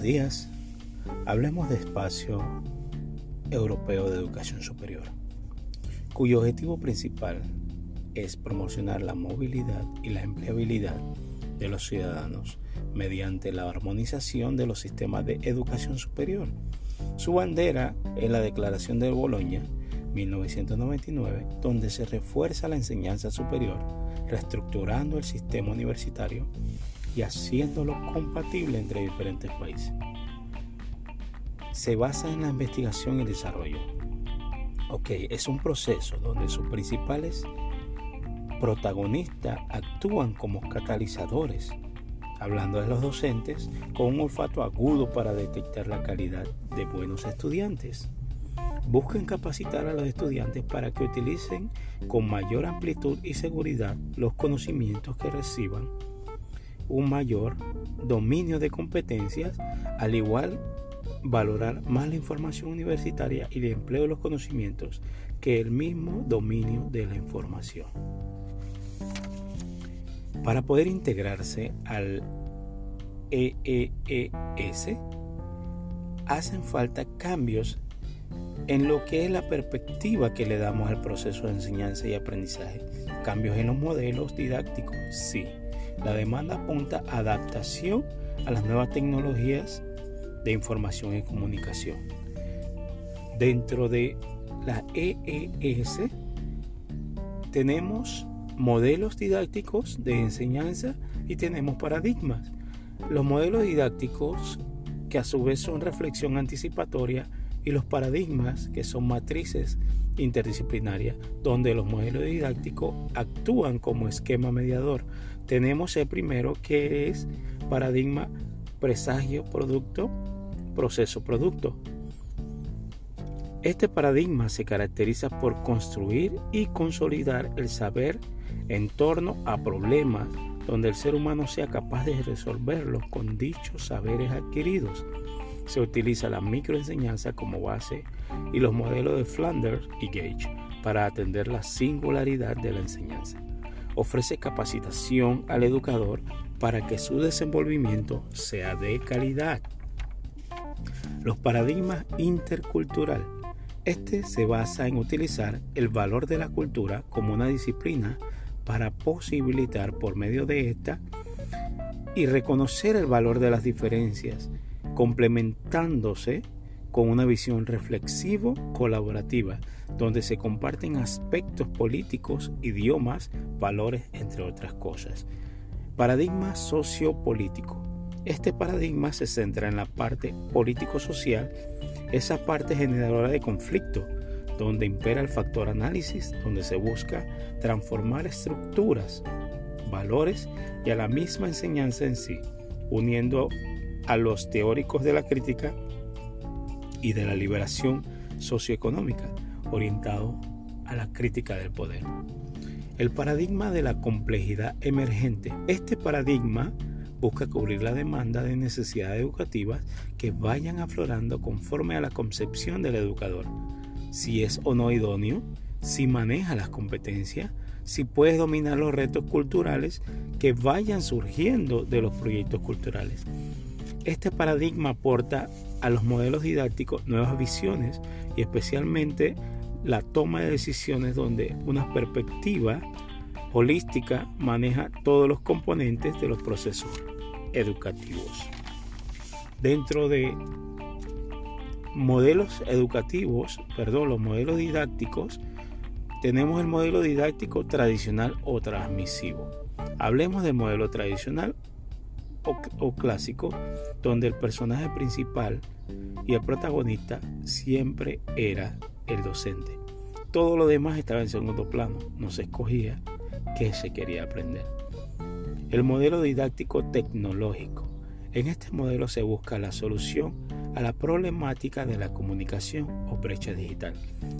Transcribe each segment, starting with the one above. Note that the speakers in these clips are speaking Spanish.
Días. Hablemos de Espacio Europeo de Educación Superior, cuyo objetivo principal es promocionar la movilidad y la empleabilidad de los ciudadanos mediante la armonización de los sistemas de educación superior. Su bandera es la Declaración de Boloña 1999, donde se refuerza la enseñanza superior, reestructurando el sistema universitario y haciéndolo compatible entre diferentes países. Se basa en la investigación y el desarrollo. Ok, es un proceso donde sus principales protagonistas actúan como catalizadores, hablando de los docentes con un olfato agudo para detectar la calidad de buenos estudiantes. Buscan capacitar a los estudiantes para que utilicen con mayor amplitud y seguridad los conocimientos que reciban un mayor dominio de competencias, al igual valorar más la información universitaria y el empleo de los conocimientos que el mismo dominio de la información. Para poder integrarse al EEES, hacen falta cambios en lo que es la perspectiva que le damos al proceso de enseñanza y aprendizaje. Cambios en los modelos didácticos, sí. La demanda apunta a adaptación a las nuevas tecnologías de información y comunicación. Dentro de la EES tenemos modelos didácticos de enseñanza y tenemos paradigmas. Los modelos didácticos que a su vez son reflexión anticipatoria y los paradigmas que son matrices interdisciplinarias donde los modelos didácticos actúan como esquema mediador. Tenemos el primero que es paradigma presagio producto proceso producto. Este paradigma se caracteriza por construir y consolidar el saber en torno a problemas donde el ser humano sea capaz de resolverlos con dichos saberes adquiridos. Se utiliza la microenseñanza como base y los modelos de Flanders y Gage para atender la singularidad de la enseñanza. Ofrece capacitación al educador para que su desenvolvimiento sea de calidad. Los paradigmas intercultural. Este se basa en utilizar el valor de la cultura como una disciplina para posibilitar por medio de esta y reconocer el valor de las diferencias, complementándose con una visión reflexivo colaborativa, donde se comparten aspectos políticos, idiomas, valores, entre otras cosas. Paradigma sociopolítico. Este paradigma se centra en la parte político-social, esa parte generadora de conflicto, donde impera el factor análisis, donde se busca transformar estructuras, valores y a la misma enseñanza en sí, uniendo a los teóricos de la crítica y de la liberación socioeconómica, orientado a la crítica del poder. El paradigma de la complejidad emergente. Este paradigma busca cubrir la demanda de necesidades educativas que vayan aflorando conforme a la concepción del educador. Si es o no idóneo, si maneja las competencias, si puede dominar los retos culturales que vayan surgiendo de los proyectos culturales. Este paradigma aporta a los modelos didácticos nuevas visiones y especialmente la toma de decisiones donde una perspectiva holística maneja todos los componentes de los procesos educativos. Dentro de modelos educativos, perdón, los modelos didácticos, tenemos el modelo didáctico tradicional o transmisivo. Hablemos del modelo tradicional o, clásico, donde el personaje principal y el protagonista siempre era el docente. Todo lo demás estaba en segundo plano, no se escogía qué se quería aprender. El modelo didáctico tecnológico. En este modelo se busca la solución a la problemática de la comunicación o brecha digital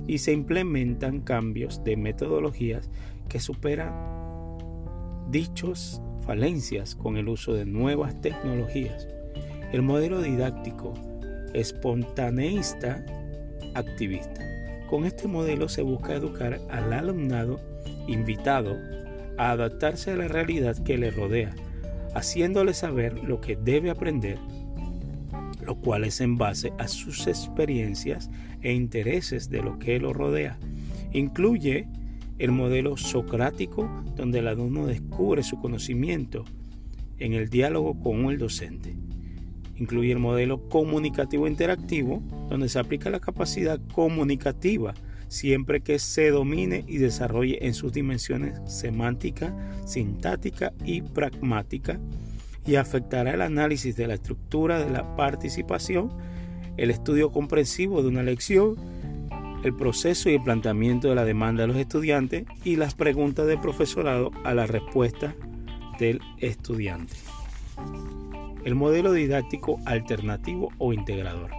y se implementan cambios de metodologías que superan dichos falencias con el uso de nuevas tecnologías. El modelo didáctico espontaneista activista. Con este modelo se busca educar al alumnado invitado a adaptarse a la realidad que le rodea, haciéndole saber lo que debe aprender lo cual es en base a sus experiencias e intereses de lo que lo rodea. Incluye el modelo socrático, donde el alumno descubre su conocimiento en el diálogo con el docente. Incluye el modelo comunicativo interactivo, donde se aplica la capacidad comunicativa siempre que se domine y desarrolle en sus dimensiones semántica, sintática y pragmática, y afectará el análisis de la estructura de la participación, el estudio comprensivo de una lección, el proceso y el planteamiento de la demanda de los estudiantes y las preguntas del profesorado a la respuesta del estudiante. El modelo didáctico alternativo o integrador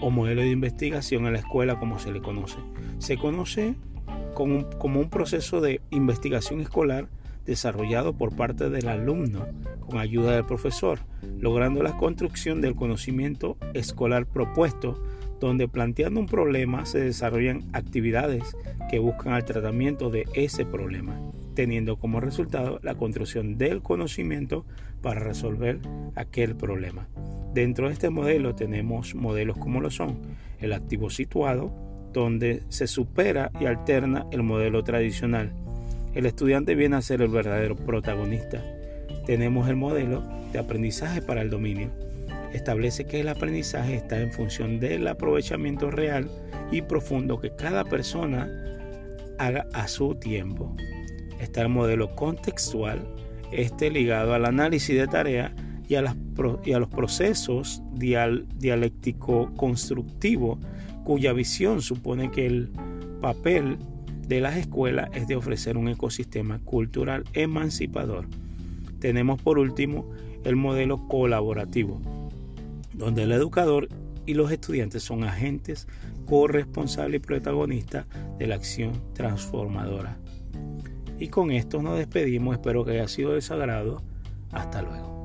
o modelo de investigación en la escuela como se le conoce. Se conoce como un, proceso de investigación escolar desarrollado por parte del alumno con ayuda del profesor, logrando la construcción del conocimiento escolar propuesto, donde planteando un problema se desarrollan actividades que buscan el tratamiento de ese problema, teniendo como resultado la construcción del conocimiento para resolver aquel problema. Dentro de este modelo tenemos modelos como lo son el activo situado, donde se supera y alterna el modelo tradicional. El estudiante viene a ser el verdadero protagonista. Tenemos el modelo de aprendizaje para el dominio. Establece que el aprendizaje está en función del aprovechamiento real y profundo que cada persona haga a su tiempo. Está el modelo contextual, este ligado al análisis de tarea y a, los procesos dialéctico constructivos cuya visión supone que el papel de las escuelas es de ofrecer un ecosistema cultural emancipador. Tenemos por último el modelo colaborativo, donde el educador y los estudiantes son agentes corresponsables y protagonistas de la acción transformadora. Y con esto nos despedimos, espero que haya sido de sagrado. Hasta luego.